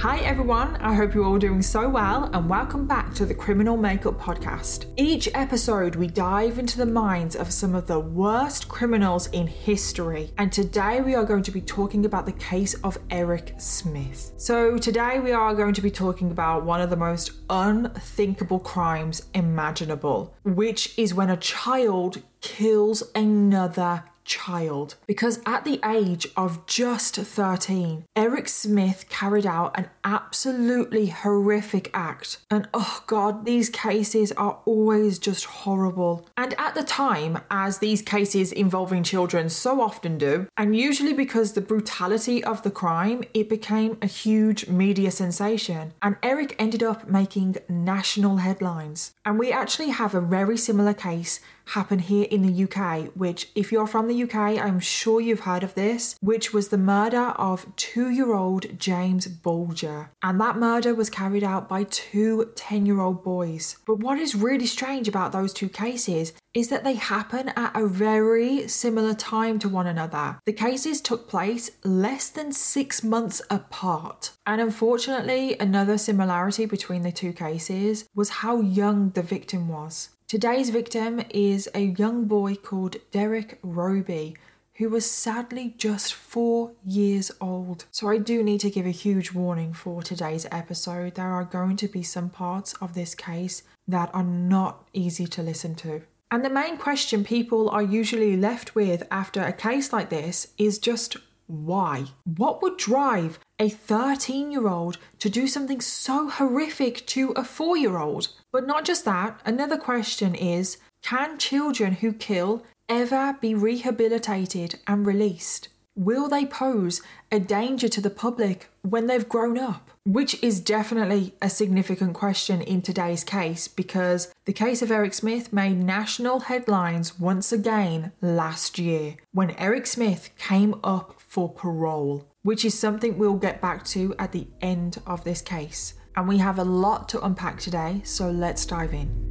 Hi everyone, I hope you're all doing so well and welcome back to the Criminal Makeup Podcast. Each episode we dive into the minds of some of the worst criminals in history and today we are going to be talking about the case of Eric Smith. So today we are going to be talking about one of the most unthinkable crimes imaginable, which is when a child kills another child because at the age of just 13, Eric Smith carried out an absolutely horrific act. And oh god, these cases are always just horrible. And at the time, as these cases involving children so often do, and usually because the brutality of the crime, it became a huge media sensation. And Eric ended up making national headlines. And we actually have a very similar case happen here in the UK, which, if you're from the UK, I'm sure you've heard of this, which was the murder of two year old James Bulger. And that murder was carried out by two 10 year old boys. But what is really strange about those two cases is that they happen at a very similar time to one another. The cases took place less than six months apart. And unfortunately, another similarity between the two cases was how young the victim was. Today's victim is a young boy called Derek Robie, who was sadly just four years old. So, I do need to give a huge warning for today's episode. There are going to be some parts of this case that are not easy to listen to. And the main question people are usually left with after a case like this is just why? What would drive a 13 year old to do something so horrific to a 4 year old? But not just that, another question is can children who kill ever be rehabilitated and released? Will they pose a danger to the public when they've grown up? Which is definitely a significant question in today's case because the case of Eric Smith made national headlines once again last year when Eric Smith came up for parole, which is something we'll get back to at the end of this case. And we have a lot to unpack today, so let's dive in.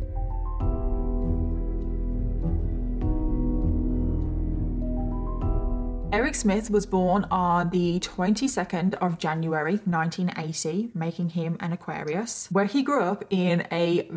Eric Smith was born on the 22nd of January 1980, making him an Aquarius, where he grew up in a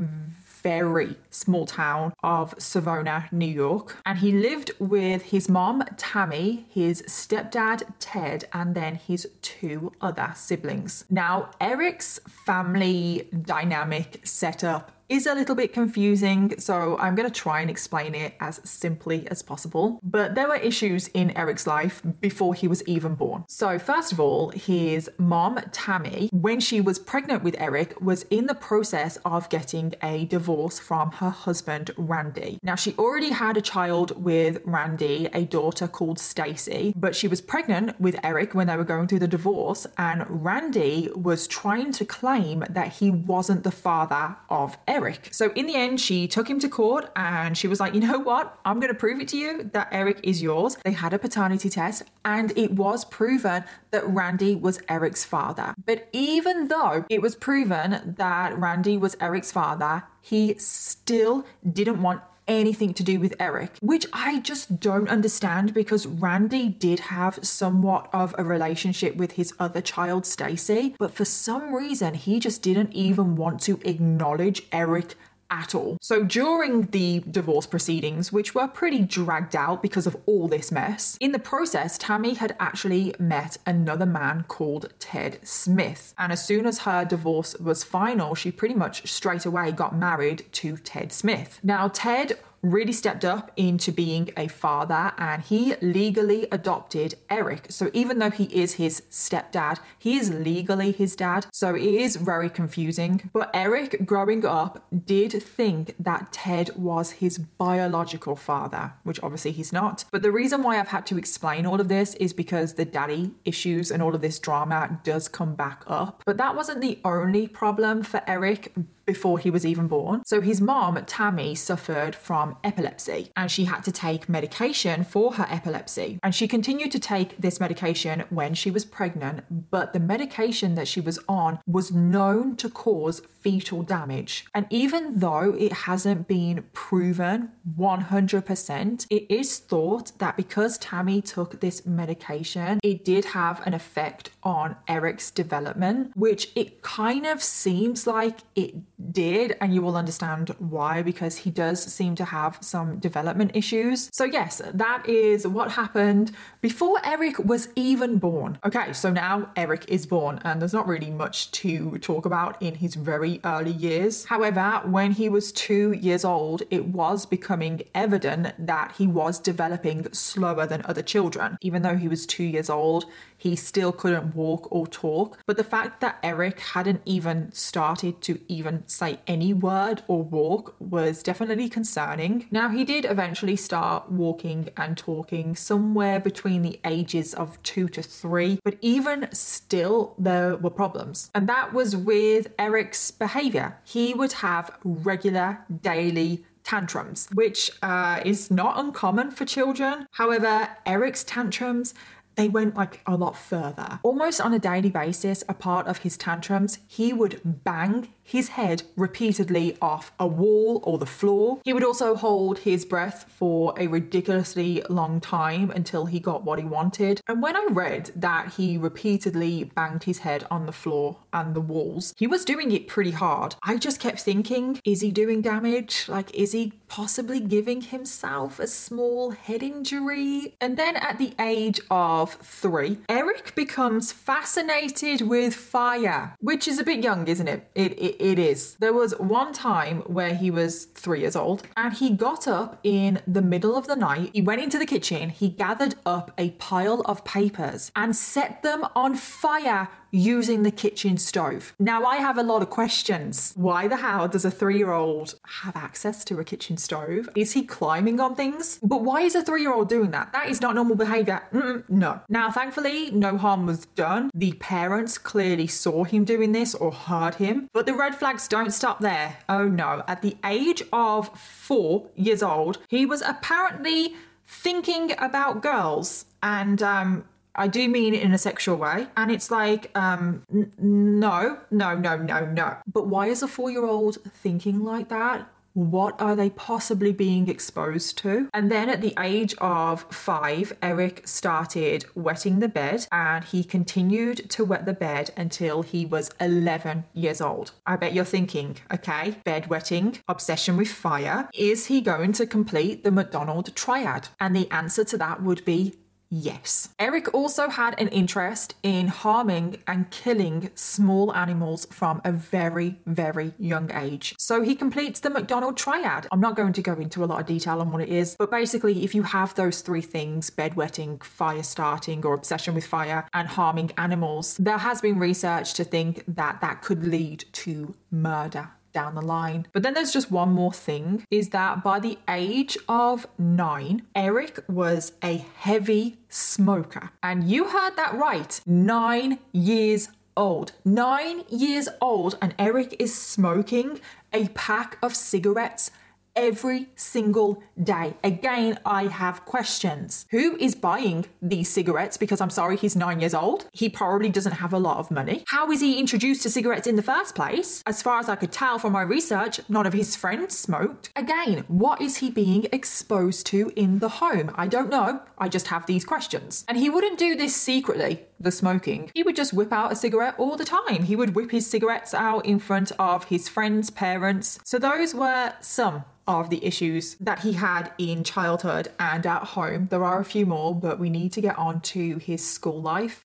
very small town of Savona, New York. And he lived with his mom, Tammy, his stepdad, Ted, and then his two other siblings. Now, Eric's family dynamic setup is a little bit confusing, so I'm going to try and explain it as simply as possible. But there were issues in Eric's life before he was even born. So, first of all, his mom, Tammy, when she was pregnant with Eric, was in the process of getting a divorce from her husband, Randy. Now, she already had a child with Randy, a daughter called Stacy, but she was pregnant with Eric when they were going through the divorce, and Randy was trying to claim that he wasn't the father of Eric. Eric. So in the end, she took him to court and she was like, you know what? I'm going to prove it to you that Eric is yours. They had a paternity test and it was proven that Randy was Eric's father. But even though it was proven that Randy was Eric's father, he still didn't want anything to do with Eric, which I just don't understand because Randy did have somewhat of a relationship with his other child, Stacy, but for some reason he just didn't even want to acknowledge Eric at all. So during the divorce proceedings, which were pretty dragged out because of all this mess, in the process, Tammy had actually met another man called Ted Smith. And as soon as her divorce was final, she pretty much straight away got married to Ted Smith. Now, Ted really stepped up into being a father and he legally adopted Eric. So even though he is his stepdad, he is legally his dad. So it is very confusing. But Eric, growing up, did think that Ted was his biological father, which obviously he's not. But the reason why I've had to explain all of this is because the daddy issues and all of this drama does come back up. But that wasn't the only problem for Eric before he was even born. So his mom, Tammy, suffered from epilepsy and she had to take medication for her epilepsy. And she continued to take this medication when she was pregnant, but the medication that she was on was known to cause fetal damage. And even though it hasn't been proven 100%, it is thought that because Tammy took this medication, it did have an effect on Eric's development, which it kind of seems like it did. And you will understand why, because he does seem to have some development issues. So, yes, that is what happened before Eric was even born. Okay, so now Eric is born, and there's not really much to talk about in his very early years. However, when he was two years old, it was becoming evident that he was developing slower than other children. Even though he was two years old, he still couldn't walk or talk. But the fact that Eric hadn't even started to even say any word or walk was definitely concerning. Now, he did eventually start walking and talking somewhere between the ages of two to three, but even still, there were problems. And that was with Eric's behavior. He would have regular daily tantrums, which uh, is not uncommon for children. However, Eric's tantrums they went like a lot further. Almost on a daily basis, a part of his tantrums, he would bang his head repeatedly off a wall or the floor. He would also hold his breath for a ridiculously long time until he got what he wanted. And when I read that he repeatedly banged his head on the floor and the walls, he was doing it pretty hard. I just kept thinking, is he doing damage? Like, is he possibly giving himself a small head injury? And then at the age of three, Eric becomes fascinated with fire, which is a bit young, isn't it? It, it it is. There was one time where he was three years old and he got up in the middle of the night. He went into the kitchen, he gathered up a pile of papers and set them on fire using the kitchen stove. Now, I have a lot of questions. Why the hell does a three year old have access to a kitchen stove? Is he climbing on things? But why is a three year old doing that? That is not normal behavior. Mm-mm, no. Now, thankfully, no harm was done. The parents clearly saw him doing this or heard him, but the red flags don't stop there. Oh no. At the age of four years old, he was apparently thinking about girls and um, I do mean it in a sexual way. And it's like, um, n- no, no, no, no, no. But why is a four year old thinking like that? What are they possibly being exposed to? And then at the age of five, Eric started wetting the bed and he continued to wet the bed until he was 11 years old. I bet you're thinking, okay, bed wetting, obsession with fire. Is he going to complete the McDonald triad? And the answer to that would be Yes. Eric also had an interest in harming and killing small animals from a very, very young age. So he completes the McDonald triad. I'm not going to go into a lot of detail on what it is, but basically, if you have those three things bedwetting, fire starting, or obsession with fire, and harming animals, there has been research to think that that could lead to murder down the line. But then there's just one more thing is that by the age of nine, Eric was a heavy smoker. And you heard that right nine years old. Nine years old, and Eric is smoking a pack of cigarettes every single day. Again, I have questions. Who is buying these cigarettes? Because I'm sorry, he's nine years old. He probably doesn't have a lot of money. How is he introduced to cigarettes in the first place? As far as I could tell from my research, none of his friends smoked. Again, what is he being exposed to in the home? I don't know. I just have these questions. And he wouldn't do this secretly the smoking. He would just whip out a cigarette all the time. He would whip his cigarettes out in front of his friends' parents. So, those were some of the issues that he had in childhood and at home. There are a few more, but we need to get on to his school life.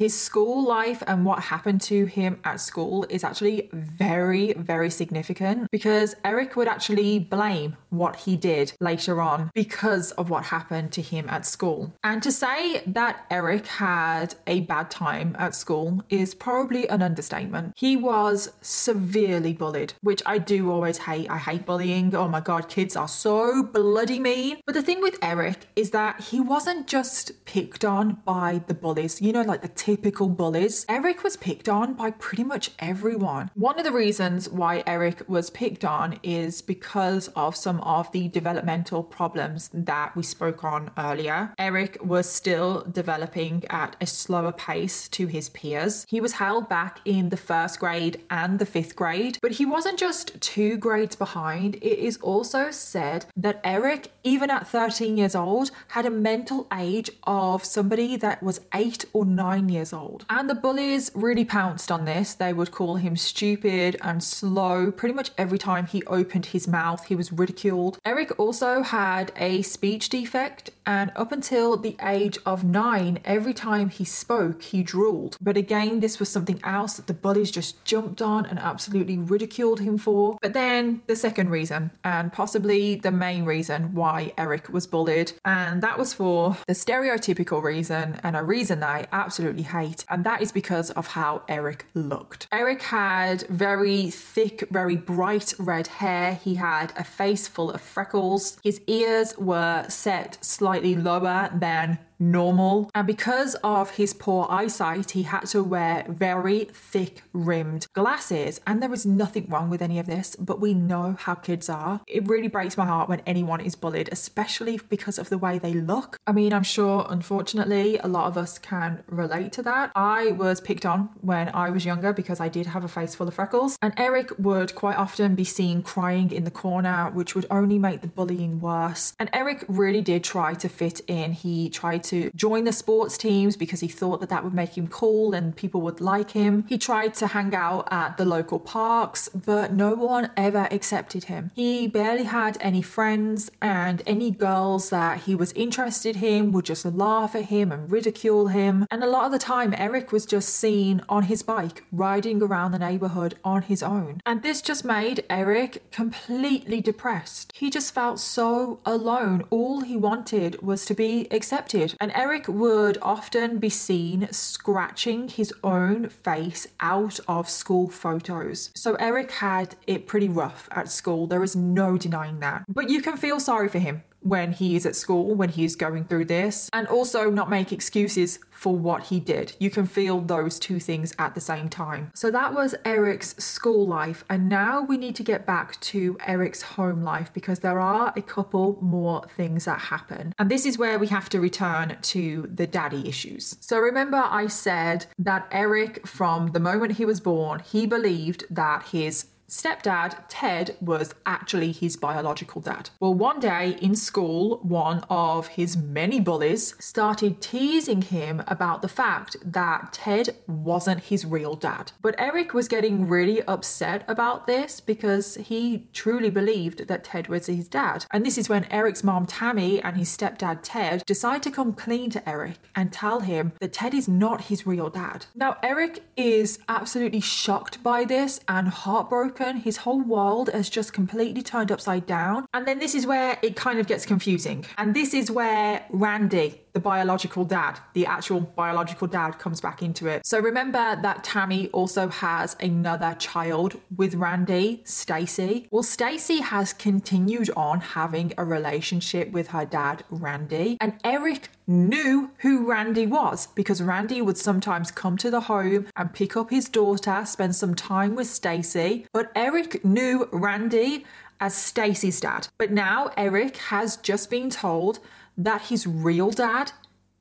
His school life and what happened to him at school is actually very, very significant because Eric would actually blame what he did later on because of what happened to him at school. And to say that Eric had a bad time at school is probably an understatement. He was severely bullied, which I do always hate. I hate bullying. Oh my god, kids are so bloody mean. But the thing with Eric is that he wasn't just picked on by the bullies, you know, like the typical bullies. Eric was picked on by pretty much everyone. One of the reasons why Eric was picked on is because of some of the developmental problems that we spoke on earlier. Eric was still developing at a slower pace to his peers. He was held back in the first grade and the fifth grade, but he wasn't just two grades behind. It is also said that Eric, even at 13 years old, had a mental age of somebody that was eight or nine years old. And the bullies really pounced on this. They would call him stupid and slow. Pretty much every time he opened his mouth, he was ridiculed. Eric also had a speech defect, and up until the age of nine, every time he spoke, he drooled. But again, this was something else that the bullies just jumped on and absolutely ridiculed him for. But then the second reason, and possibly the main reason why Eric was bullied, and that was for the stereotypical reason and a reason that I absolutely hate, and that is because of how Eric looked. Eric had very thick, very bright red hair. He had a face full of freckles. His ears were set slightly lower than normal. And because of his poor eyesight, he had to wear very thick rimmed glasses. And there is nothing wrong with any of this, but we know how kids are. It really breaks my heart when anyone is bullied, especially because of the way they look. I mean, I'm sure, unfortunately, a lot of us can relate to that. I was picked on when I was younger because I did have a face full of freckles. And Eric would quite often be seen crying in the corner, which would only make the bullying worse. And Eric really did try to fit in. He tried to join the sports teams because he thought that that would make him cool and people would like him. He tried to hang out at the local parks, but no one ever accepted him. He barely had any friends, and any girls that he was interested in would just laugh at him and ridicule him. And a lot of the time, Eric was just seen on his bike riding around the neighborhood on his own. And this just made Eric completely depressed. He just felt so alone. All he wanted was to be accepted. And Eric would often be seen scratching his own face out of school photos. So Eric had it pretty rough at school. There is no denying that. But you can feel sorry for him when he is at school, when he's going through this, and also not make excuses for what he did. You can feel those two things at the same time. So that was Eric's school life, and now we need to get back to Eric's home life because there are a couple more things that happen. And this is where we have to return to the daddy issues. So remember, I said that Eric, from the moment he was born, he believed that his stepdad, Ted, was actually his biological dad. Well, one day in school, one of his many bullies started teasing him about the fact that Ted wasn't his real dad. But Eric was getting really upset about this because he truly believed that Ted was his dad. And this is when Eric's mom, Tammy, and his stepdad, Ted, decide to come clean to Eric and tell him that Ted is not his real dad. Now, Eric is absolutely shocked by this and heartbroken broken. His whole world has just completely turned upside down. And then this is where it kind of gets confusing. And this is where Randy, the biological dad, the actual biological dad, comes back into it. So remember that Tammy also has another child with Randy, Stacy. Well, Stacy has continued on having a relationship with her dad, Randy, and Eric knew who Randy was because Randy would sometimes come to the home and pick up his daughter, spend some time with Stacy. But Eric knew Randy as Stacy's dad. But now Eric has just been told that his real dad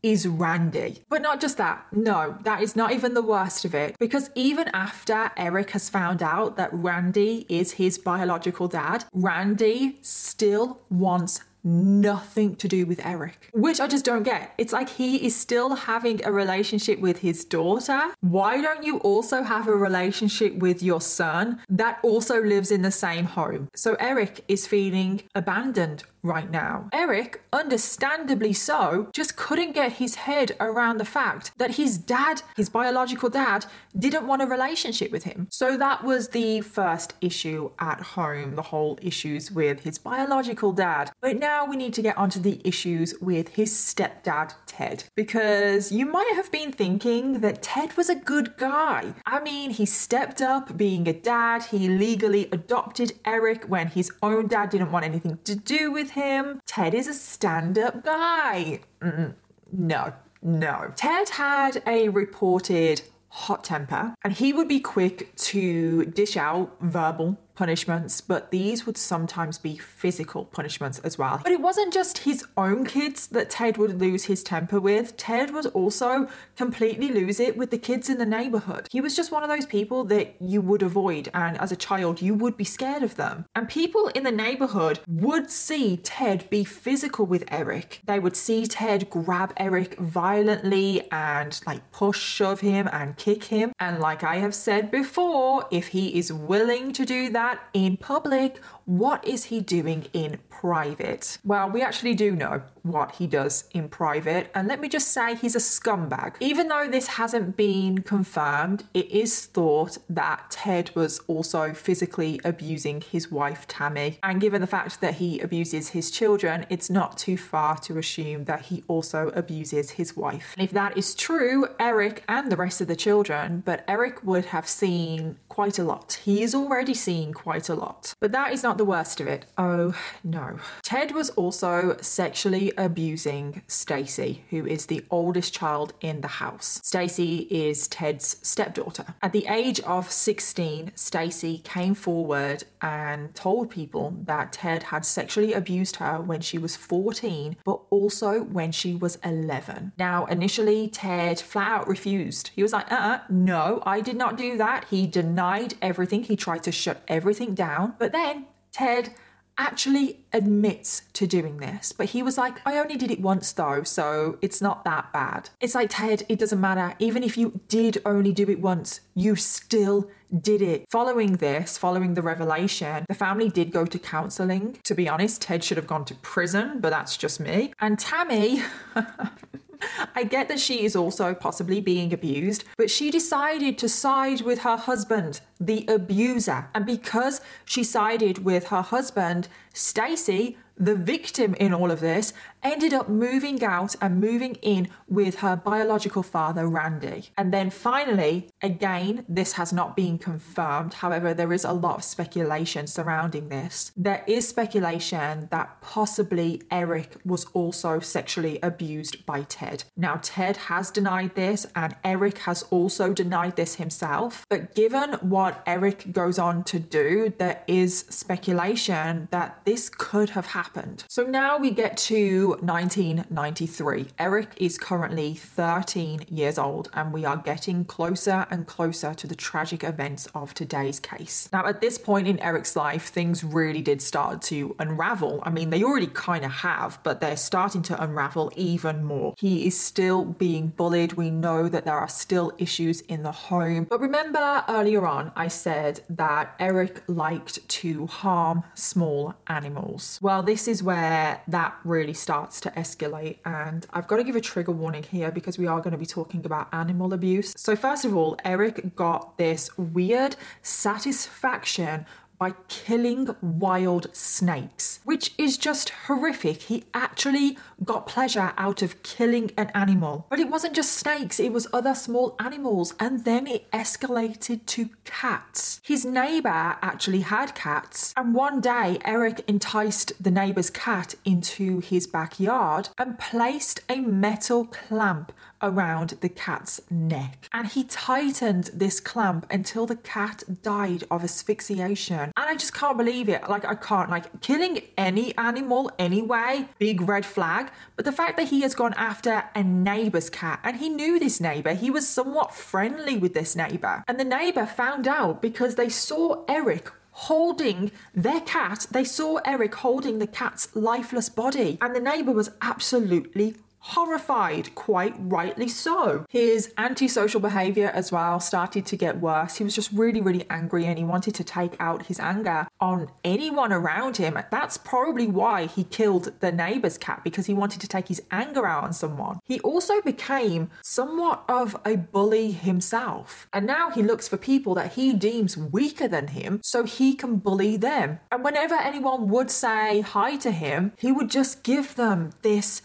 is Randy. But not just that. No, that is not even the worst of it. Because even after Eric has found out that Randy is his biological dad, Randy still wants nothing to do with Eric, which I just don't get. It's like he is still having a relationship with his daughter. Why don't you also have a relationship with your son that also lives in the same home? So Eric is feeling abandoned right now. Eric, understandably so, just couldn't get his head around the fact that his dad, his biological dad, didn't want a relationship with him. So that was the first issue at home, the whole issues with his biological dad. But now we need to get onto the issues with his stepdad, Ted, because you might have been thinking that Ted was a good guy. I mean, he stepped up being a dad, he legally adopted Eric when his own dad didn't want anything to do with him. Ted is a stand up guy. Mm-mm. No, no. Ted had a reported hot temper and he would be quick to dish out verbal punishments, but these would sometimes be physical punishments as well. But it wasn't just his own kids that Ted would lose his temper with. Ted would also completely lose it with the kids in the neighborhood. He was just one of those people that you would avoid, and as a child, you would be scared of them. And people in the neighborhood would see Ted be physical with Eric. They would see Ted grab Eric violently and like push, shove him, and kick him. And like I have said before, if he is willing to do that, in public, what is he doing in private? Well, we actually do know what he does in private, and let me just say he's a scumbag. Even though this hasn't been confirmed, it is thought that Ted was also physically abusing his wife Tammy, and given the fact that he abuses his children, it's not too far to assume that he also abuses his wife. And if that is true, Eric and the rest of the children, but Eric would have seen quite a lot. He is already seeing quite a lot. But that is not the worst of it. Oh no. Ted was also sexually abusing Stacy, who is the oldest child in the house. Stacy is Ted's stepdaughter. At the age of 16, Stacy came forward and told people that Ted had sexually abused her when she was 14, but also when she was 11. Now, initially, Ted flat out refused. He was like, uh uh no, I did not do that. He denied everything. He tried to shut everything down. But then Ted actually admits to doing this, but he was like, I only did it once though, so it's not that bad. It's like, Ted, it doesn't matter. Even if you did only do it once, you still did it. Following this, following the revelation, the family did go to counseling. To be honest, Ted should have gone to prison, but that's just me. And Tammy. I get that she is also possibly being abused, but she decided to side with her husband, the abuser. And because she sided with her husband, Stacy the victim in all of this ended up moving out and moving in with her biological father, Randy. And then finally, again, this has not been confirmed. However, there is a lot of speculation surrounding this. There is speculation that possibly Eric was also sexually abused by Ted. Now, Ted has denied this, and Eric has also denied this himself. But given what Eric goes on to do, there is speculation that this could have happened. So now we get to 1993. Eric is currently 13 years old, and we are getting closer and closer to the tragic events of today's case. Now, at this point in Eric's life, things really did start to unravel. I mean, they already kind of have, but they're starting to unravel even more. He is still being bullied. We know that there are still issues in the home. But remember earlier on, I said that Eric liked to harm small animals. Well, this is where that really starts to escalate. And I've got to give a trigger warning here because we are going to be talking about animal abuse. So, first of all, Eric got this weird satisfaction by killing wild snakes, which is just horrific. He actually got pleasure out of killing an animal. But it wasn't just snakes, it was other small animals, and then it escalated to cats. His neighbour actually had cats, and one day Eric enticed the neighbour's cat into his backyard and placed a metal clamp around the cat's neck. And he tightened this clamp until the cat died of asphyxiation. And I just can't believe it. Like, I can't. Like, killing any animal anyway, big red flag. But the fact that he has gone after a neighbour's cat and he knew this neighbour, he was somewhat friendly with this neighbour. And the neighbour found out because they saw Eric holding their cat. They saw Eric holding the cat's lifeless body, and the neighbour was absolutely horrified, quite rightly so. His antisocial behavior as well started to get worse. He was just really, really angry and he wanted to take out his anger on anyone around him. That's probably why he killed the neighbor's cat because he wanted to take his anger out on someone. He also became somewhat of a bully himself. And now he looks for people that he deems weaker than him so he can bully them. And whenever anyone would say hi to him, he would just give them this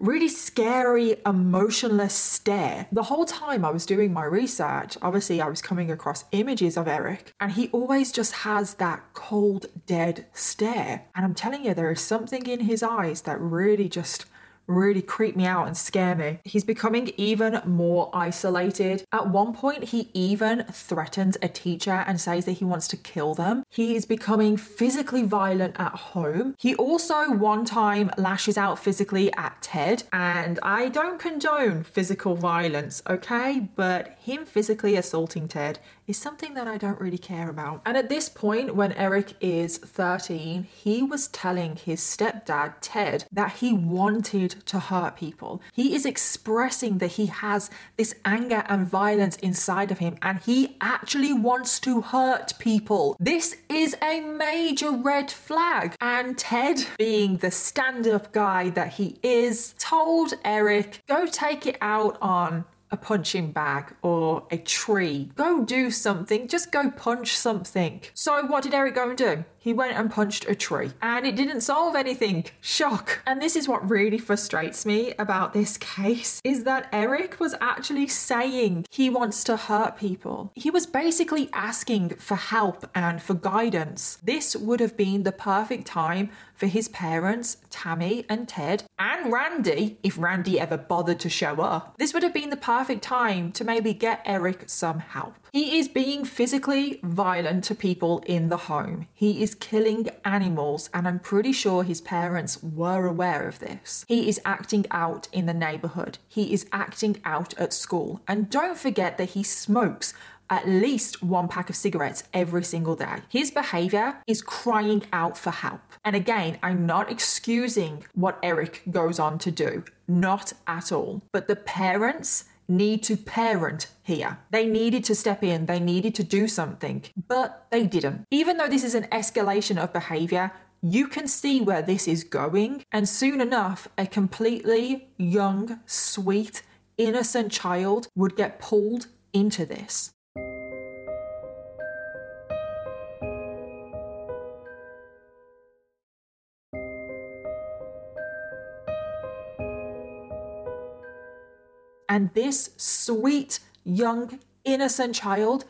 really scary, emotionless stare. The whole time I was doing my research, obviously I was coming across images of Eric, and he always just has that cold, dead stare. And I'm telling you, there is something in his eyes that really just really creep me out and scare me. He's becoming even more isolated. At one point, he even threatens a teacher and says that he wants to kill them. He is becoming physically violent at home. He also, one time, lashes out physically at Ted, and I don't condone physical violence, okay? But him physically assaulting Ted is something that I don't really care about. And at this point, when Eric is 13, he was telling his stepdad, Ted, that he wanted to hurt people. He is expressing that he has this anger and violence inside of him and he actually wants to hurt people. This is a major red flag. And Ted, being the stand up guy that he is, told Eric, go take it out on a punching bag or a tree. Go do something. Just go punch something. So, what did Eric go and do? He went and punched a tree and it didn't solve anything. Shock. And this is what really frustrates me about this case is that Eric was actually saying he wants to hurt people. He was basically asking for help and for guidance. This would have been the perfect time for his parents, Tammy and Ted, and Randy, if Randy ever bothered to show up. This would have been the perfect time to maybe get Eric some help. He is being physically violent to people in the home. He is killing animals, and I'm pretty sure his parents were aware of this. He is acting out in the neighborhood. He is acting out at school. And don't forget that he smokes at least one pack of cigarettes every single day. His behavior is crying out for help. And again, I'm not excusing what Eric goes on to do, not at all. But the parents need to parent here. They needed to step in, they needed to do something, but they didn't. Even though this is an escalation of behavior, you can see where this is going, and soon enough, a completely young, sweet, innocent child would get pulled into this. And this sweet, young, innocent child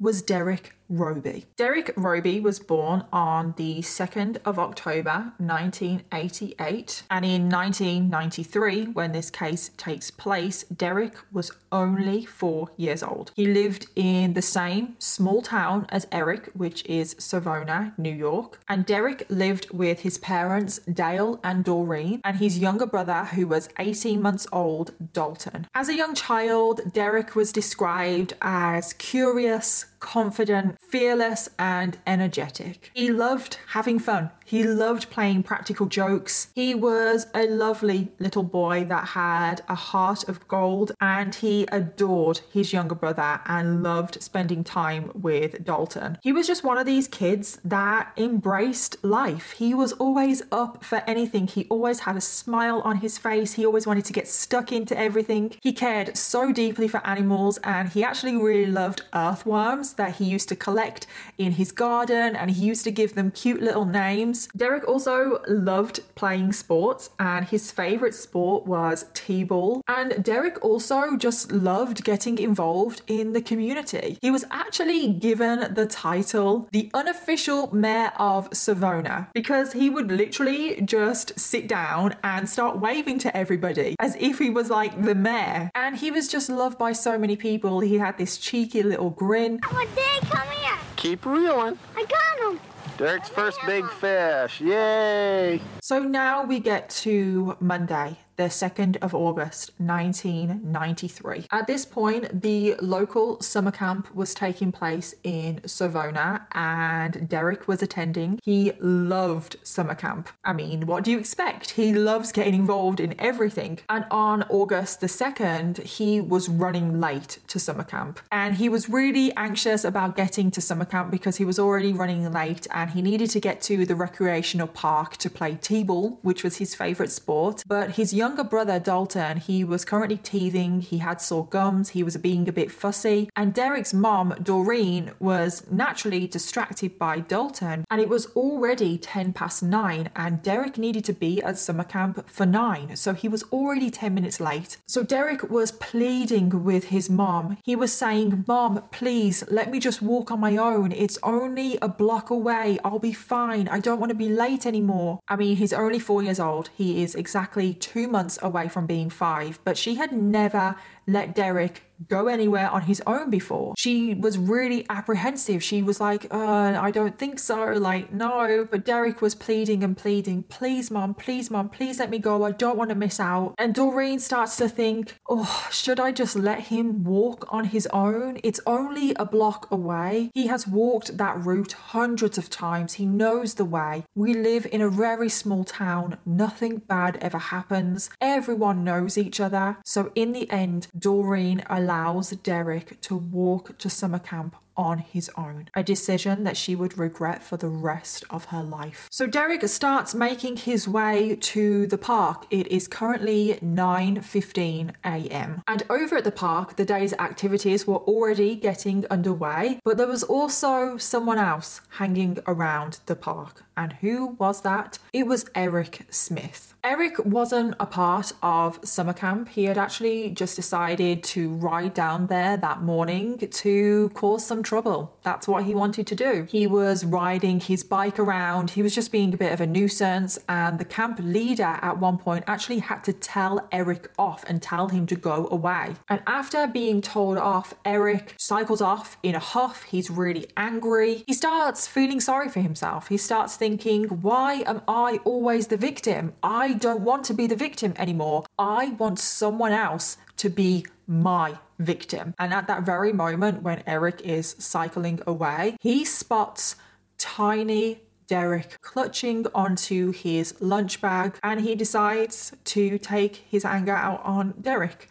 was Derek Robie. Derek Robie was born on the 2nd of October 1988, and in 1993, when this case takes place, Derek was only four years old. He lived in the same small town as Eric, which is Savona, New York, and Derek lived with his parents, Dale and Doreen, and his younger brother, who was 18 months old, Dalton. As a young child, Derek was described as curious, confident, fearless, and energetic. He loved having fun. He loved playing practical jokes. He was a lovely little boy that had a heart of gold and he adored his younger brother and loved spending time with Dalton. He was just one of these kids that embraced life. He was always up for anything. He always had a smile on his face. He always wanted to get stuck into everything. He cared so deeply for animals and he actually really loved earthworms that he used to collect in his garden and he used to give them cute little names. Derek also loved playing sports, and his favorite sport was T ball. And Derek also just loved getting involved in the community. He was actually given the title the unofficial mayor of Savona because he would literally just sit down and start waving to everybody as if he was like the mayor. And he was just loved by so many people. He had this cheeky little grin. One day, come here. Keep reeling. I got him. Derek's first big fish. Yay! So now we get to Monday, the 2nd of August 1993. At this point, the local summer camp was taking place in Savona and Derek was attending. He loved summer camp. I mean, what do you expect? He loves getting involved in everything. And on August the 2nd, he was running late to summer camp and he was really anxious about getting to summer camp because he was already running late and he needed to get to the recreational park to play t-ball, which was his favorite sport. But his younger brother Dalton, he was currently teething, he had sore gums, he was being a bit fussy, and Derek's mom, Doreen, was naturally distracted by Dalton, and it was already 10 past 9 and Derek needed to be at summer camp for 9, so he was already 10 minutes late. So Derek was pleading with his mom. He was saying, "Mom, please let me just walk on my own. It's only a block away. I'll be fine. I don't want to be late anymore." I mean, he's only 4 years old. He is exactly 2 months away from being 5, but she had never let Derek go anywhere on his own before. She was really apprehensive. She was like, uh, I don't think so. Like, no. But Derek was pleading and pleading, please, mom, please, mom, please let me go. I don't want to miss out. And Doreen starts to think, oh, should I just let him walk on his own? It's only a block away. He has walked that route hundreds of times. He knows the way. We live in a very small town. Nothing bad ever happens. Everyone knows each other. So in the end, Doreen allows Derek to walk to summer camp on his own, a decision that she would regret for the rest of her life. So Derek starts making his way to the park. It is currently 9:15 a.m. And over at the park, the day's activities were already getting underway, but there was also someone else hanging around the park. And who was that? It was Eric Smith. Eric wasn't a part of summer camp. He had actually just decided to ride down there that morning to cause some trouble. That's what he wanted to do. He was riding his bike around. He was just being a bit of a nuisance. And the camp leader at one point actually had to tell Eric off and tell him to go away. And after being told off, Eric cycles off in a huff. He's really angry. He starts feeling sorry for himself. He starts thinking, why am I always the victim? I don't want to be the victim anymore. I want someone else to be my victim. And at that very moment, when Eric is cycling away, he spots tiny Derek clutching onto his lunch bag and he decides to take his anger out on Derek.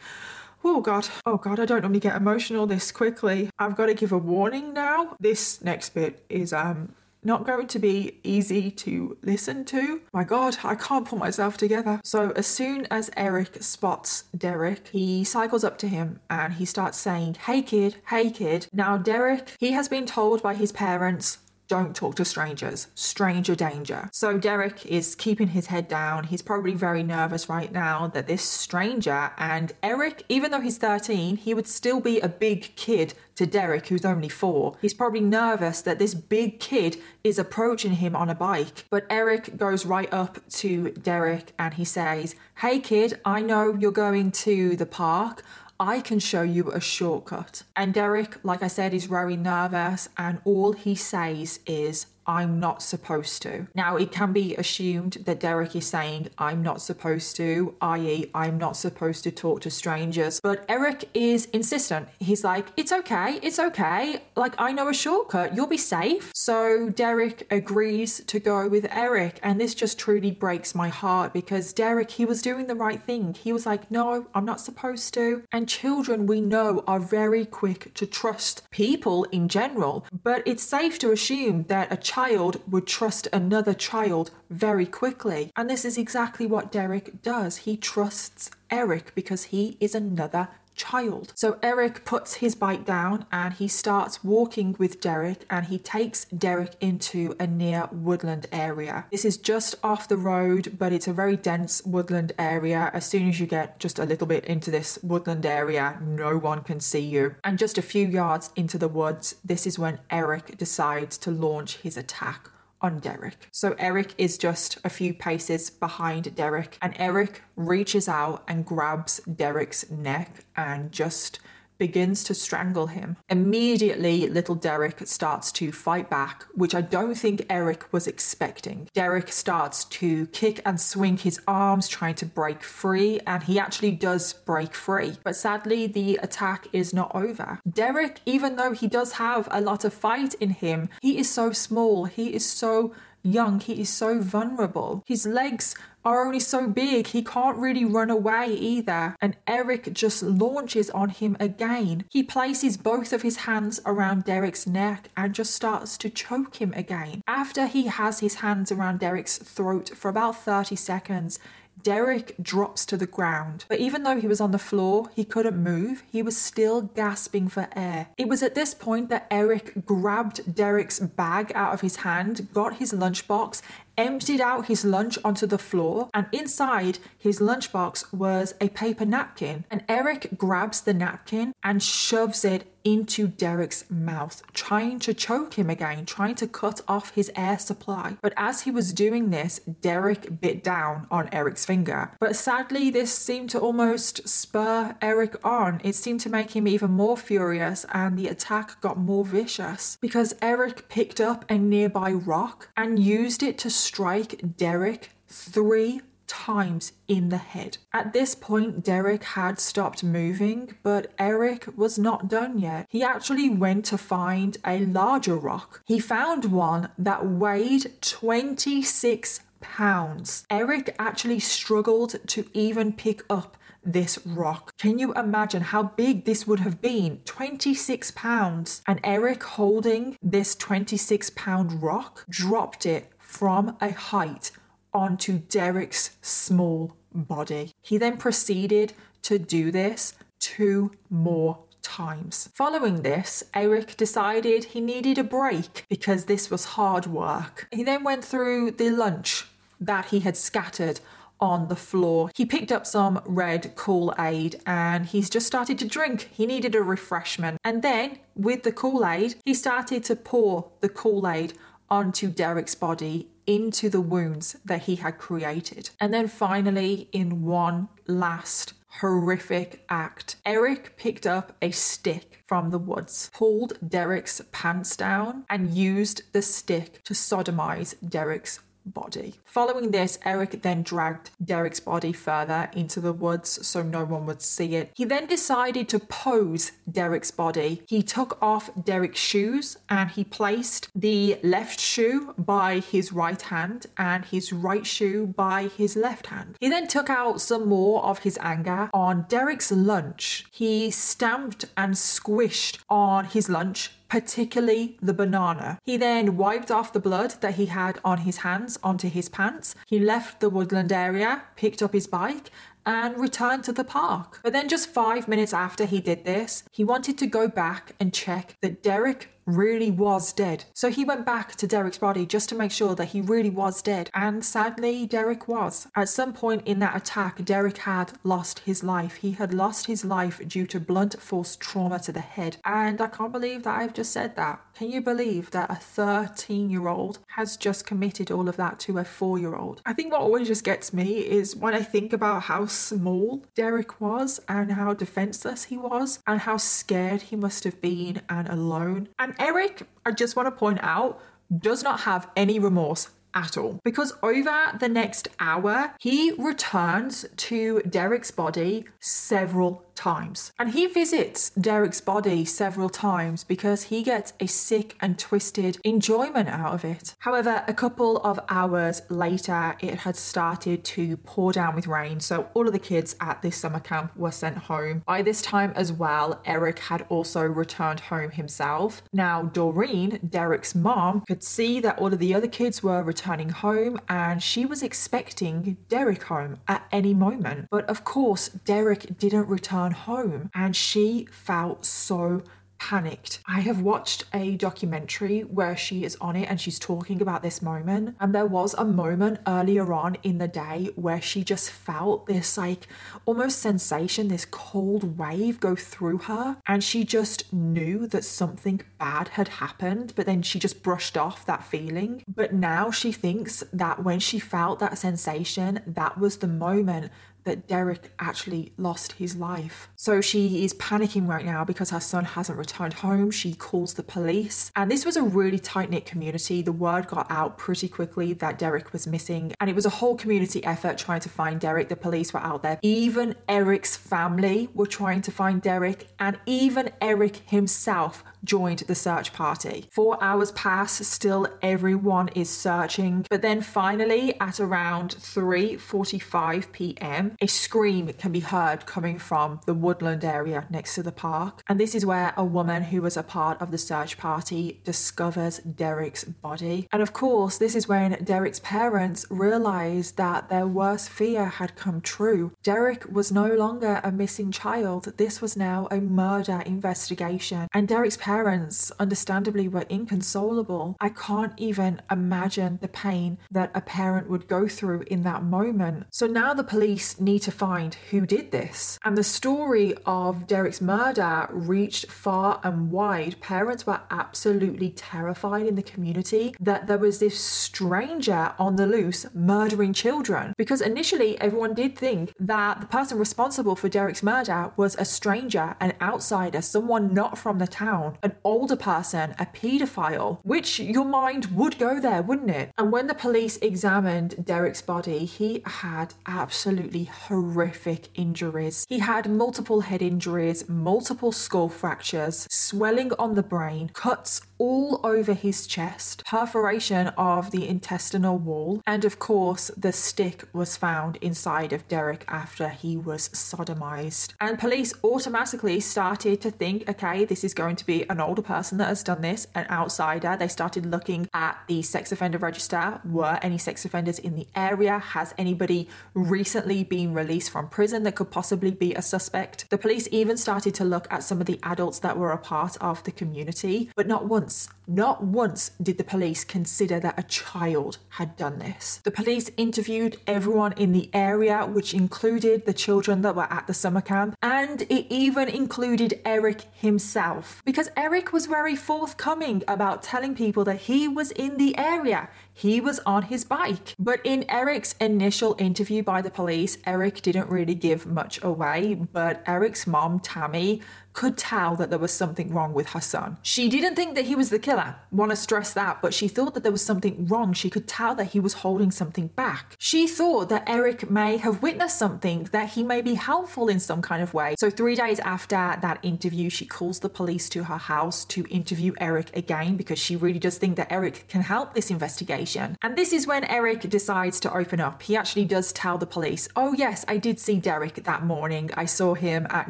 Oh god, oh god, I don't normally get emotional this quickly. I've got to give a warning now. This next bit is um not going to be easy to listen to. My god, I can't pull myself together. So, as soon as Eric spots Derek, he cycles up to him and he starts saying, Hey kid, hey kid. Now, Derek, he has been told by his parents don't talk to strangers. Stranger danger. So Derek is keeping his head down. He's probably very nervous right now that this stranger and Eric, even though he's 13, he would still be a big kid to Derek, who's only four. He's probably nervous that this big kid is approaching him on a bike. But Eric goes right up to Derek and he says, Hey kid, I know you're going to the park. I can show you a shortcut. And Derek, like I said, is very nervous, and all he says is, I'm not supposed to. Now, it can be assumed that Derek is saying, I'm not supposed to, i.e., I'm not supposed to talk to strangers. But Eric is insistent. He's like, It's okay, it's okay. Like, I know a shortcut, you'll be safe. So Derek agrees to go with Eric. And this just truly breaks my heart because Derek, he was doing the right thing. He was like, No, I'm not supposed to. And children, we know, are very quick to trust people in general. But it's safe to assume that a child would trust another child very quickly. And this is exactly what Derek does. He trusts Eric because he is another child. So Eric puts his bike down and he starts walking with Derek and he takes Derek into a near woodland area. This is just off the road, but it's a very dense woodland area. As soon as you get just a little bit into this woodland area, no one can see you. And just a few yards into the woods, this is when Eric decides to launch his attack on Derek. So Eric is just a few paces behind Derek, and Eric reaches out and grabs Derek's neck and just begins to strangle him. Immediately, little Derek starts to fight back, which I don't think Eric was expecting. Derek starts to kick and swing his arms, trying to break free, and he actually does break free. But sadly, the attack is not over. Derek, even though he does have a lot of fight in him, he is so small, he is so young, he is so vulnerable. His legs are only so big, he can't really run away either. And Eric just launches on him again. He places both of his hands around Derek's neck and just starts to choke him again. After he has his hands around Derek's throat for about 30 seconds, Derek drops to the ground, but even though he was on the floor, he couldn't move. He was still gasping for air. It was at this point that Eric grabbed Derek's bag out of his hand, got his lunchbox, emptied out his lunch onto the floor, and inside his lunchbox was a paper napkin. And Eric grabs the napkin and shoves it into Derek's mouth, trying to choke him again, trying to cut off his air supply. But as he was doing this, Derek bit down on Eric's finger. But sadly, this seemed to almost spur Eric on. It seemed to make him even more furious, and the attack got more vicious because Eric picked up a nearby rock and used it to strike Derek three times in the head. At this point, Derek had stopped moving, but Eric was not done yet. He actually went to find a larger rock. He found one that weighed 26 pounds. Eric actually struggled to even pick up this rock. Can you imagine how big this would have been? 26 pounds. And Eric holding this 26 pound rock dropped it from a height onto Derek's small body. He then proceeded to do this two more times. Following this, Eric decided he needed a break because this was hard work. He then went through the lunch that he had scattered on the floor. He picked up some red Kool Aid and he's just started to drink. He needed a refreshment. And then, with the Kool Aid, he started to pour the Kool Aid onto Derek's body into the wounds that he had created. And then finally, in one last horrific act, Eric picked up a stick from the woods, pulled Derek's pants down, and used the stick to sodomize Derek's body. Following this, Eric then dragged Derek's body further into the woods so no one would see it. He then decided to pose Derek's body. He took off Derek's shoes and he placed the left shoe by his right hand and his right shoe by his left hand. He then took out some more of his anger on Derek's lunch. He stamped and squished on his lunch particularly the banana. He then wiped off the blood that he had on his hands onto his pants. He left the woodland area, picked up his bike, and returned to the park. But then, just five minutes after he did this, he wanted to go back and check that Derek really was dead. So he went back to Derek's body just to make sure that he really was dead. And sadly, Derek was. At some point in that attack, Derek had lost his life. He had lost his life due to blunt force trauma to the head. And I can't believe that I've just said that. Can you believe that a 13 year old has just committed all of that to a four year old? I think what always just gets me is when I think about how small Derek was and how defenseless he was and how scared he must have been and alone. And Eric, I just want to point out, does not have any remorse at all. Because over the next hour, he returns to Derek's body several times. And he visits Derek's body several times because he gets a sick and twisted enjoyment out of it. However, a couple of hours later, it had started to pour down with rain, so all of the kids at this summer camp were sent home. By this time as well, Eric had also returned home himself. Now, Doreen, Derek's mom, could see that all of the other kids were returning home and she was expecting Derek home at any moment. But of course, Derek didn't return home and she felt so panicked. I have watched a documentary where she is on it and she's talking about this moment. And there was a moment earlier on in the day where she just felt this like almost sensation, this cold wave go through her. And she just knew that something bad had happened, but then she just brushed off that feeling. But now she thinks that when she felt that sensation, that was the moment that Derek actually lost his life. So she is panicking right now because her son hasn't returned home. She calls the police. And this was a really tight knit community. The word got out pretty quickly that Derek was missing. And it was a whole community effort trying to find Derek. The police were out there. Even Eric's family were trying to find Derek. And even Eric himself joined the search party. Four hours pass, still everyone is searching. But then finally, at around 3:45 p.m., a scream can be heard coming from the woodland area next to the park. And this is where a woman who was a part of the search party discovers Derek's body. And of course, this is when Derek's parents realize that their worst fear had come true. Derek was no longer a missing child. This was now a murder investigation. And Derek's parents parents, understandably, were inconsolable. I can't even imagine the pain that a parent would go through in that moment. So now the police need to find who did this. And the story of Derek's murder reached far and wide. Parents were absolutely terrified in the community that there was this stranger on the loose murdering children. Because initially, everyone did think that the person responsible for Derek's murder was a stranger, an outsider, someone not from the town an older person, a paedophile, which your mind would go there, wouldn't it? And when the police examined Derek's body, he had absolutely horrific injuries. He had multiple head injuries, multiple skull fractures, swelling on the brain, cuts all over his chest, perforation of the intestinal wall, and of course, the stick was found inside of Derek after he was sodomized. And police automatically started to think okay, this is going to be an older person that has done this, an outsider. They started looking at the sex offender register. Were any sex offenders in the area? Has anybody recently been released from prison that could possibly be a suspect? The police even started to look at some of the adults that were a part of the community, but not once not once did the police consider that a child had done this. The police interviewed everyone in the area, which included the children that were at the summer camp, and it even included Eric himself, because Eric was very forthcoming about telling people that he was in the area. He was on his bike. But in Eric's initial interview by the police, Eric didn't really give much away, but Eric's mom, Tammy, could tell that there was something wrong with her son. She didn't think that he was the killer, want to stress that, but she thought that there was something wrong. She could tell that he was holding something back. She thought that Eric may have witnessed something, that he may be helpful in some kind of way. So, three days after that interview, she calls the police to her house to interview Eric again because she really does think that Eric can help this investigation. And this is when Eric decides to open up. He actually does tell the police, "Oh yes, I did see Derek that morning. I saw him at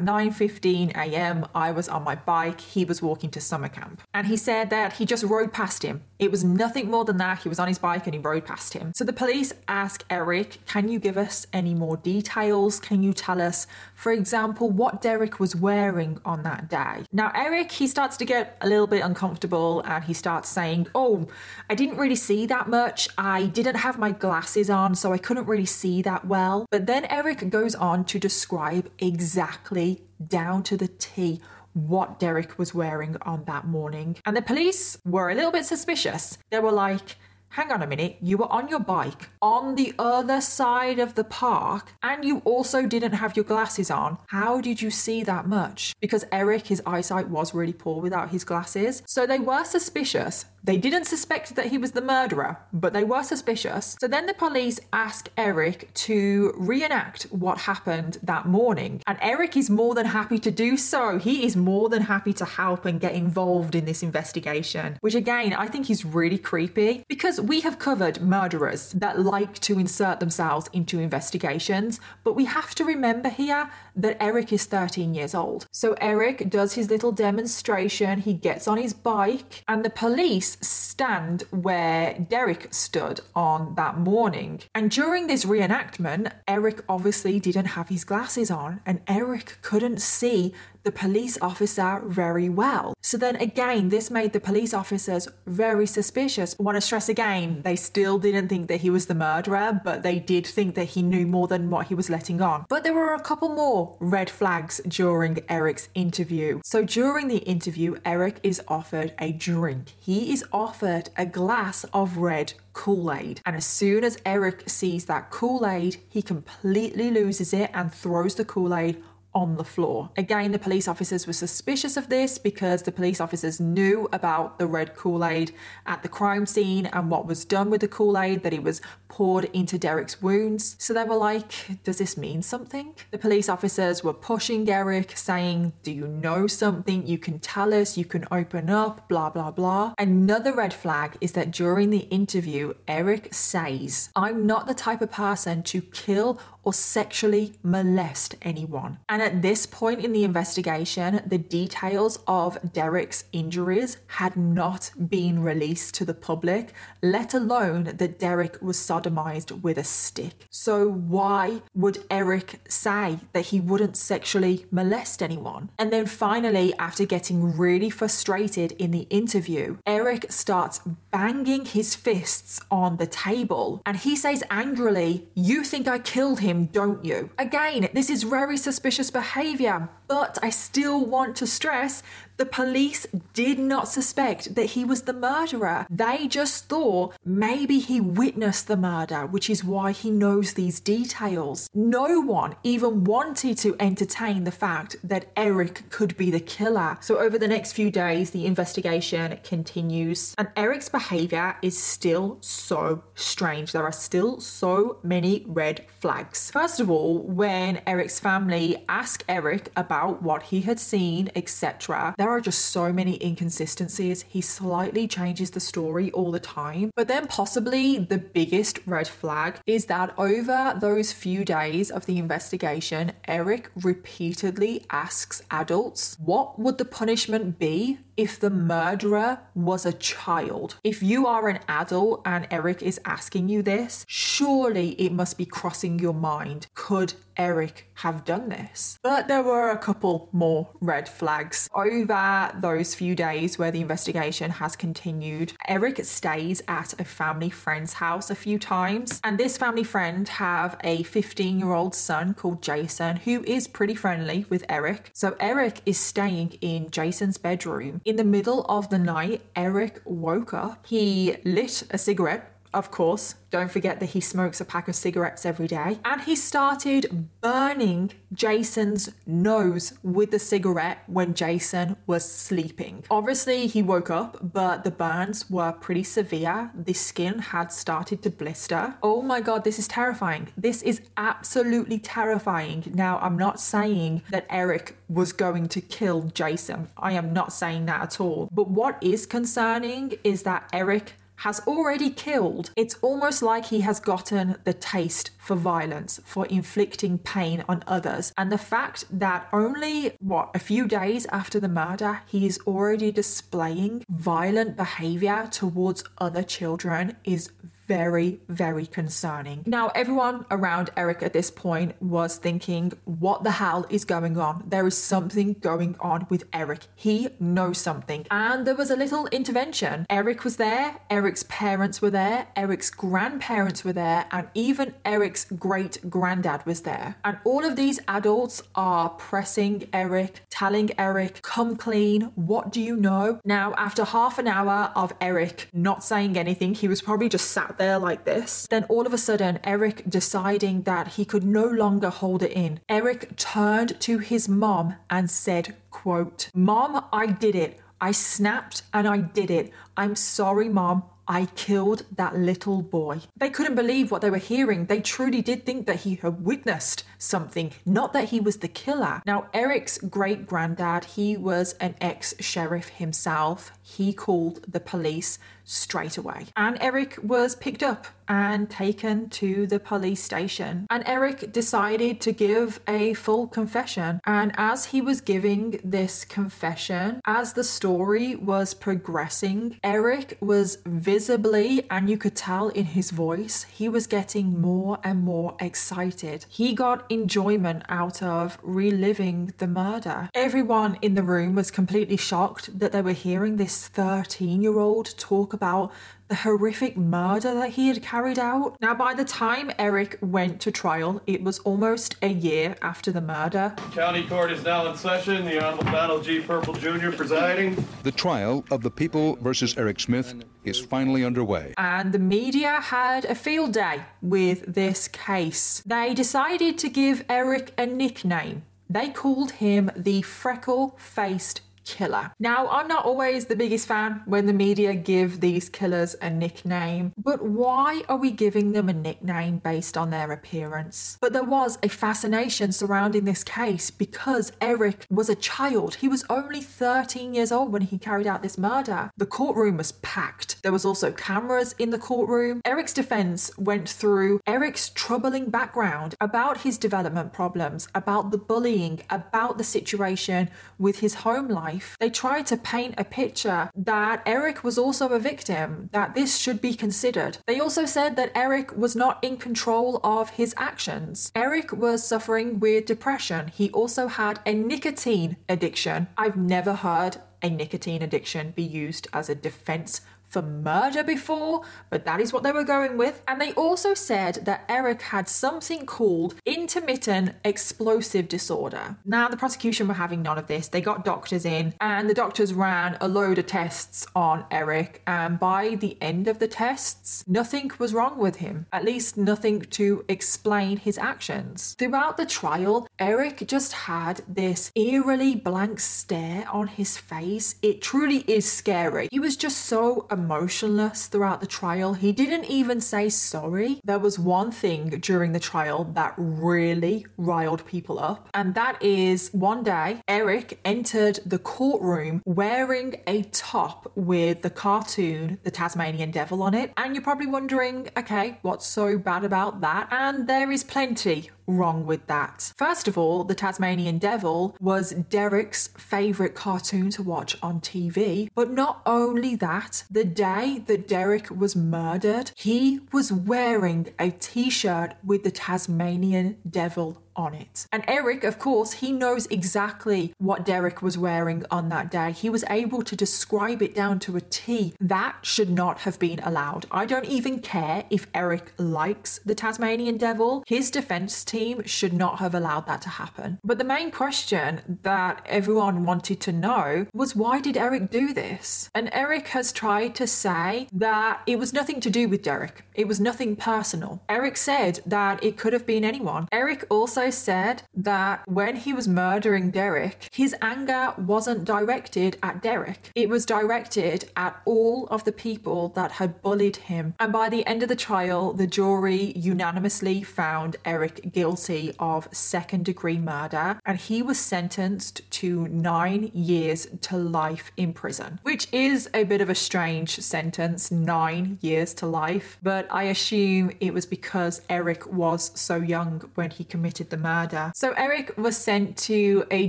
9:15 a.m. Um, I was on my bike, he was walking to summer camp. And he said that he just rode past him. It was nothing more than that. He was on his bike and he rode past him. So the police ask Eric, Can you give us any more details? Can you tell us, for example, what Derek was wearing on that day? Now, Eric, he starts to get a little bit uncomfortable and he starts saying, Oh, I didn't really see that much. I didn't have my glasses on, so I couldn't really see that well. But then Eric goes on to describe exactly down to the T what Derek was wearing on that morning. And the police were a little bit suspicious. They were like, hang on a minute, you were on your bike on the other side of the park and you also didn't have your glasses on. How did you see that much? Because Eric, his eyesight was really poor without his glasses. So they were suspicious. They didn't suspect that he was the murderer, but they were suspicious. So then the police ask Eric to reenact what happened that morning. And Eric is more than happy to do so. He is more than happy to help and get involved in this investigation, which again, I think is really creepy because we have covered murderers that like to insert themselves into investigations, but we have to remember here that Eric is 13 years old. So Eric does his little demonstration, he gets on his bike, and the police stand where Derek stood on that morning. And during this reenactment, Eric obviously didn't have his glasses on, and Eric couldn't see the police officer very well. So then again, this made the police officers very suspicious. I want to stress again, they still didn't think that he was the murderer, but they did think that he knew more than what he was letting on. But there were a couple more red flags during Eric's interview. So, during the interview, Eric is offered a drink. He is offered a glass of red Kool Aid. And as soon as Eric sees that Kool Aid, he completely loses it and throws the Kool Aid on the floor. Again, the police officers were suspicious of this because the police officers knew about the red Kool Aid at the crime scene and what was done with the Kool Aid, that it was poured into Derek's wounds. So they were like, does this mean something? The police officers were pushing Derek, saying, Do you know something? You can tell us, you can open up, blah, blah, blah. Another red flag is that during the interview, Eric says, I'm not the type of person to kill or sexually molest anyone. And at this point in the investigation, the details of Derek's injuries had not been released to the public, let alone that Derek was sodomized with a stick. So, why would Eric say that he wouldn't sexually molest anyone? And then finally, after getting really frustrated in the interview, Eric starts banging his fists on the table and he says angrily, You think I killed him, don't you? Again, this is very suspicious behavior, but I still want to stress the police did not suspect that he was the murderer. They just thought maybe he witnessed the murder, which is why he knows these details. No one even wanted to entertain the fact that Eric could be the killer. So, over the next few days, the investigation continues, and Eric's behavior is still so strange. There are still so many red flags. First of all, when Eric's family ask Eric about what he had seen, etc., there are just so many inconsistencies. He slightly changes the story all the time. But then, possibly the biggest red flag is that over those few days of the investigation, Eric repeatedly asks adults, What would the punishment be if the murderer was a child? If you are an adult and Eric is asking you this, surely it must be crossing your mind. Could Eric have done this? But there were a couple more red flags. Over those few days where the investigation has continued, Eric stays at a family friend's house a few times, and this family friend have a 15 year old son called Jason who is pretty friendly with Eric. So Eric is staying in Jason's bedroom. In the middle of the night, Eric woke up. He lit a cigarette of course, don't forget that he smokes a pack of cigarettes every day. And he started burning Jason's nose with the cigarette when Jason was sleeping. Obviously, he woke up, but the burns were pretty severe. The skin had started to blister. Oh my god, this is terrifying. This is absolutely terrifying. Now, I'm not saying that Eric was going to kill Jason. I am not saying that at all. But what is concerning is that Eric has already killed, it's almost like he has gotten the taste for violence, for inflicting pain on others. And the fact that only, what, a few days after the murder, he is already displaying violent behavior towards other children is very, very concerning. Now, everyone around Eric at this point was thinking, what the hell is going on? There is something going on with Eric. He knows something. And there was a little intervention. Eric was there, Eric's parents were there, Eric's grandparents were there, and even Eric's great granddad was there. And all of these adults are pressing Eric, telling Eric, come clean, what do you know? Now, after half an hour of Eric not saying anything, he was probably just sat there like this. Then all of a sudden, Eric deciding that he could no longer hold it in. Eric turned to his mom and said, quote, Mom, I did it. I snapped and I did it. I'm sorry, mom. I killed that little boy. They couldn't believe what they were hearing. They truly did think that he had witnessed something, not that he was the killer. Now, Eric's great granddad, he was an ex sheriff himself. He called the police straight away. And Eric was picked up and taken to the police station. And Eric decided to give a full confession. And as he was giving this confession, as the story was progressing, Eric was visibly, and you could tell in his voice, he was getting more and more excited. He got enjoyment out of reliving the murder. Everyone in the room was completely shocked that they were hearing this 13 year old talk talk about the horrific murder that he had carried out. Now, by the time Eric went to trial, it was almost a year after the murder. County Court is now in session. The Honorable Donald G. Purple Jr. presiding. The trial of the people versus Eric Smith is finally underway. And the media had a field day with this case. They decided to give Eric a nickname. They called him the freckle faced killer. Now, I'm not always the biggest fan when the media give these killers a nickname, but why are we giving them a nickname based on their appearance? But there was a fascination surrounding this case because Eric was a child. He was only 13 years old when he carried out this murder. The courtroom was packed. There was also cameras in the courtroom. Eric's defense went through Eric's troubling background about his development problems, about the bullying, about the situation with his home life life, they tried to paint a picture that Eric was also a victim, that this should be considered. They also said that Eric was not in control of his actions. Eric was suffering with depression. He also had a nicotine addiction. I've never heard a nicotine addiction be used as a defense for murder before, but that is what they were going with. And they also said that Eric had something called intermittent explosive disorder. Now, the prosecution were having none of this. They got doctors in, and the doctors ran a load of tests on Eric. And by the end of the tests, nothing was wrong with him, at least nothing to explain his actions. Throughout the trial, Eric just had this eerily blank stare on his face. It truly is scary. He was just so emotionless throughout the trial. He didn't even say sorry. There was one thing during the trial that really riled people up, and that is one day Eric entered the courtroom wearing a top with the cartoon, the Tasmanian Devil, on it. And you're probably wondering, okay, what's so bad about that? And there is plenty wrong with that. First of all, the Tasmanian Devil was Derek's favourite cartoon to watch on TV. But not only that, the day that Derek was murdered, he was wearing a t shirt with the Tasmanian Devil on it. And Eric, of course, he knows exactly what Derek was wearing on that day. He was able to describe it down to a T. That should not have been allowed. I don't even care if Eric likes the Tasmanian Devil. His defense team should not have allowed that to happen. But the main question that everyone wanted to know was why did Eric do this? And Eric has tried to say that it was nothing to do with Derek. It was nothing personal. Eric said that it could have been anyone. Eric also also said that when he was murdering Derek, his anger wasn't directed at Derek. It was directed at all of the people that had bullied him. And by the end of the trial, the jury unanimously found Eric guilty of second degree murder and he was sentenced to nine years to life in prison, which is a bit of a strange sentence nine years to life. But I assume it was because Eric was so young when he committed the murder. So Eric was sent to a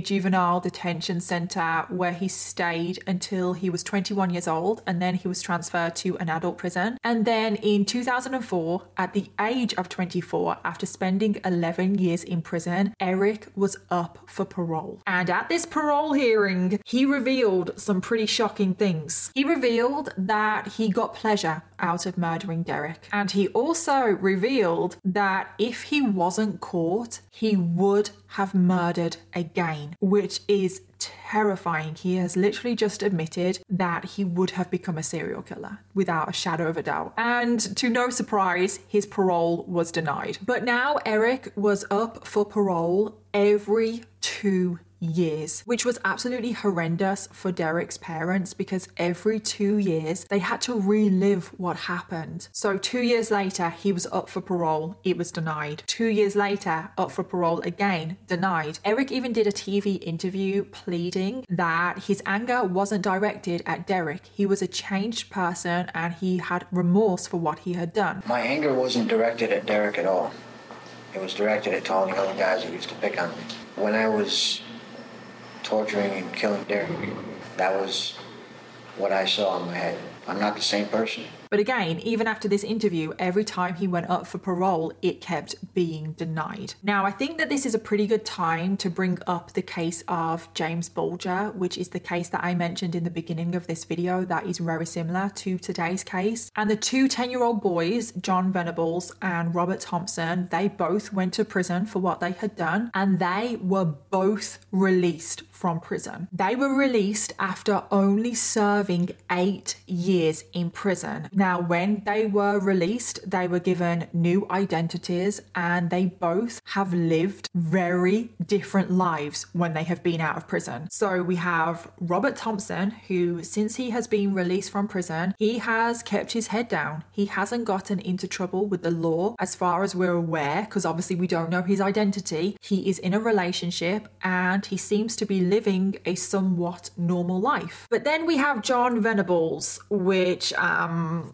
juvenile detention centre where he stayed until he was 21 years old and then he was transferred to an adult prison. And then in 2004, at the age of 24, after spending 11 years in prison, Eric was up for parole. And at this parole hearing, he revealed some pretty shocking things. He revealed that he got pleasure out of murdering Derek. And he also revealed that if he wasn't caught, he would have murdered again, which is terrifying. He has literally just admitted that he would have become a serial killer without a shadow of a doubt. And to no surprise, his parole was denied. But now Eric was up for parole every two years, which was absolutely horrendous for Derek's parents because every two years they had to relive what happened. So, two years later, he was up for parole, it was denied. Two years later, up for parole again, denied. Eric even did a TV interview pleading that his anger wasn't directed at Derek. He was a changed person and he had remorse for what he had done. My anger wasn't directed at Derek at all. It was directed at all the other guys who used to pick on me. When I was torturing and killing Derek. That was what I saw in my head. I'm not the same person. But again, even after this interview, every time he went up for parole, it kept being denied. Now, I think that this is a pretty good time to bring up the case of James Bulger, which is the case that I mentioned in the beginning of this video that is very similar to today's case. And the two 10 year old boys, John Venables and Robert Thompson, they both went to prison for what they had done and they were both released from prison. They were released after only serving eight years in prison. Now, when they were released, they were given new identities and they both have lived very different lives when they have been out of prison. So we have Robert Thompson, who, since he has been released from prison, he has kept his head down. He hasn't gotten into trouble with the law as far as we're aware, because obviously we don't know his identity. He is in a relationship and he seems to be living a somewhat normal life. But then we have John Venables, which um,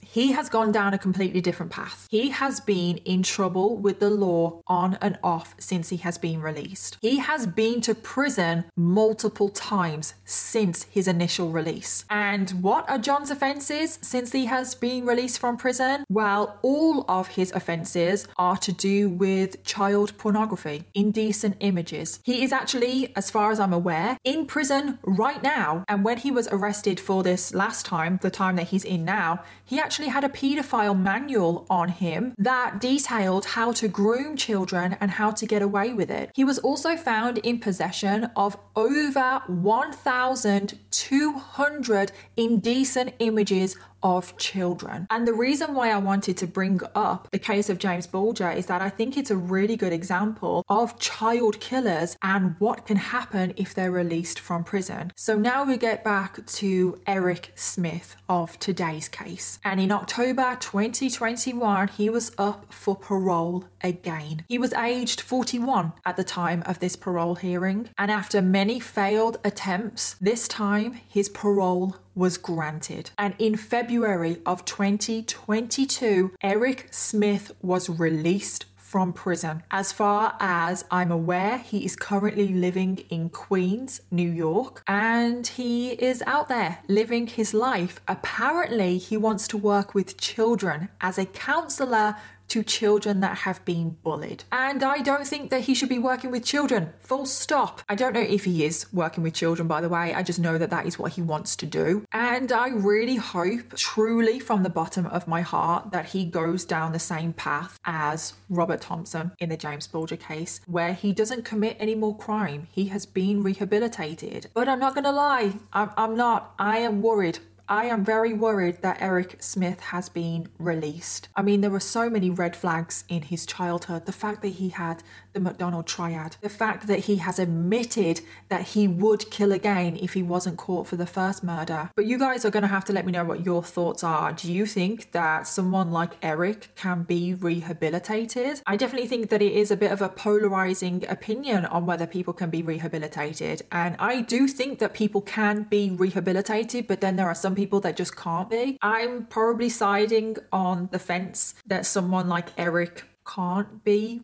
he has gone down a completely different path. He has been in trouble with the law on and off since he has been released. He has been to prison multiple times since his initial release. And what are John's offences since he has been released from prison? Well, all of his offences are to do with child pornography, indecent images. He is actually, as far as I'm aware, in prison right now. And when he was arrested for this last time, the time that he's in now, he actually had a paedophile manual on him that detailed how to groom children and how to get away with it. He was also found in possession of over 1,200 indecent images of children. And the reason why I wanted to bring up the case of James Bulger is that I think it's a really good example of child killers and what can happen if they're released from prison. So now we get back to Eric Smith of today's case. And in October 2021, he was up for parole again. He was aged 41 at the time of this parole hearing, and after many failed attempts, this time his parole was granted. And in February of 2022, Eric Smith was released from prison. As far as I'm aware, he is currently living in Queens, New York, and he is out there living his life. Apparently, he wants to work with children as a counselor to children that have been bullied. And I don't think that he should be working with children, full stop. I don't know if he is working with children, by the way. I just know that that is what he wants to do. And I really hope, truly from the bottom of my heart, that he goes down the same path as Robert Thompson in the James Bulger case, where he doesn't commit any more crime. He has been rehabilitated. But I'm not going to lie, I'm, I'm not. I am worried I am very worried that Eric Smith has been released. I mean, there were so many red flags in his childhood. The fact that he had the McDonald triad, the fact that he has admitted that he would kill again if he wasn't caught for the first murder. But you guys are going to have to let me know what your thoughts are. Do you think that someone like Eric can be rehabilitated? I definitely think that it is a bit of a polarizing opinion on whether people can be rehabilitated. And I do think that people can be rehabilitated, but then there are some people that just can't be. I'm probably siding on the fence that someone like Eric can't be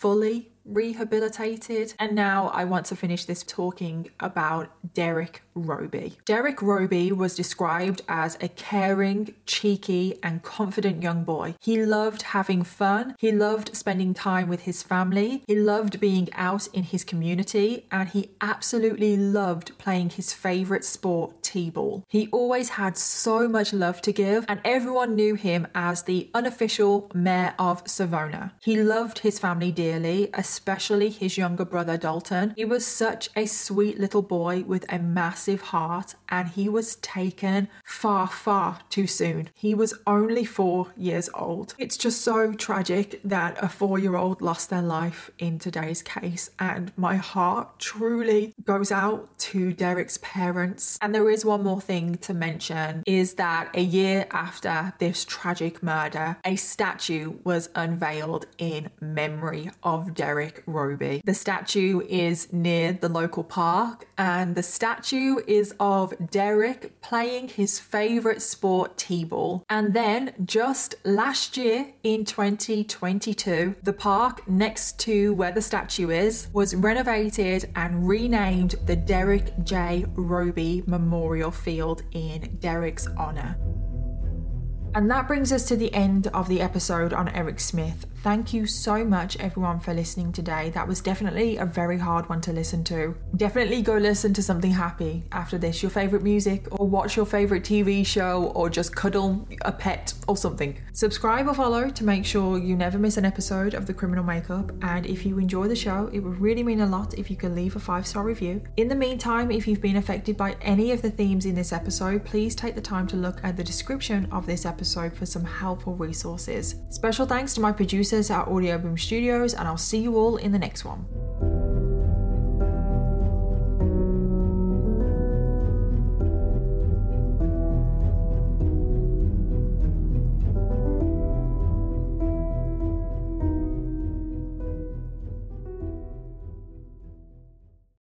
fully rehabilitated. And now I want to finish this talking about Derek Robie. Derek Robie was described as a caring, cheeky, and confident young boy. He loved having fun, he loved spending time with his family, he loved being out in his community, and he absolutely loved playing his favorite sport, T ball. He always had so much love to give, and everyone knew him as the unofficial mayor of Savona. He loved his family dearly, especially his younger brother Dalton. He was such a sweet little boy with a massive massive heart and he was taken far, far too soon. He was only four years old. It's just so tragic that a four year old lost their life in today's case, and my heart truly goes out to Derek's parents. And there is one more thing to mention is that a year after this tragic murder, a statue was unveiled in memory of Derek Robie. The statue is near the local park, and the statue is of Derek playing his favourite sport, T ball. And then just last year in 2022, the park next to where the statue is was renovated and renamed the Derek J. Robie Memorial Field in Derek's honour. And that brings us to the end of the episode on Eric Smith. Thank you so much, everyone, for listening today. That was definitely a very hard one to listen to. Definitely go listen to something happy after this, your favourite music, or watch your favourite TV show, or just cuddle a pet or something. Subscribe or follow to make sure you never miss an episode of The Criminal Makeup. And if you enjoy the show, it would really mean a lot if you could leave a five star review. In the meantime, if you've been affected by any of the themes in this episode, please take the time to look at the description of this episode for some helpful resources. Special thanks to my producers at Audioboom Studios, and I'll see you all in the next one.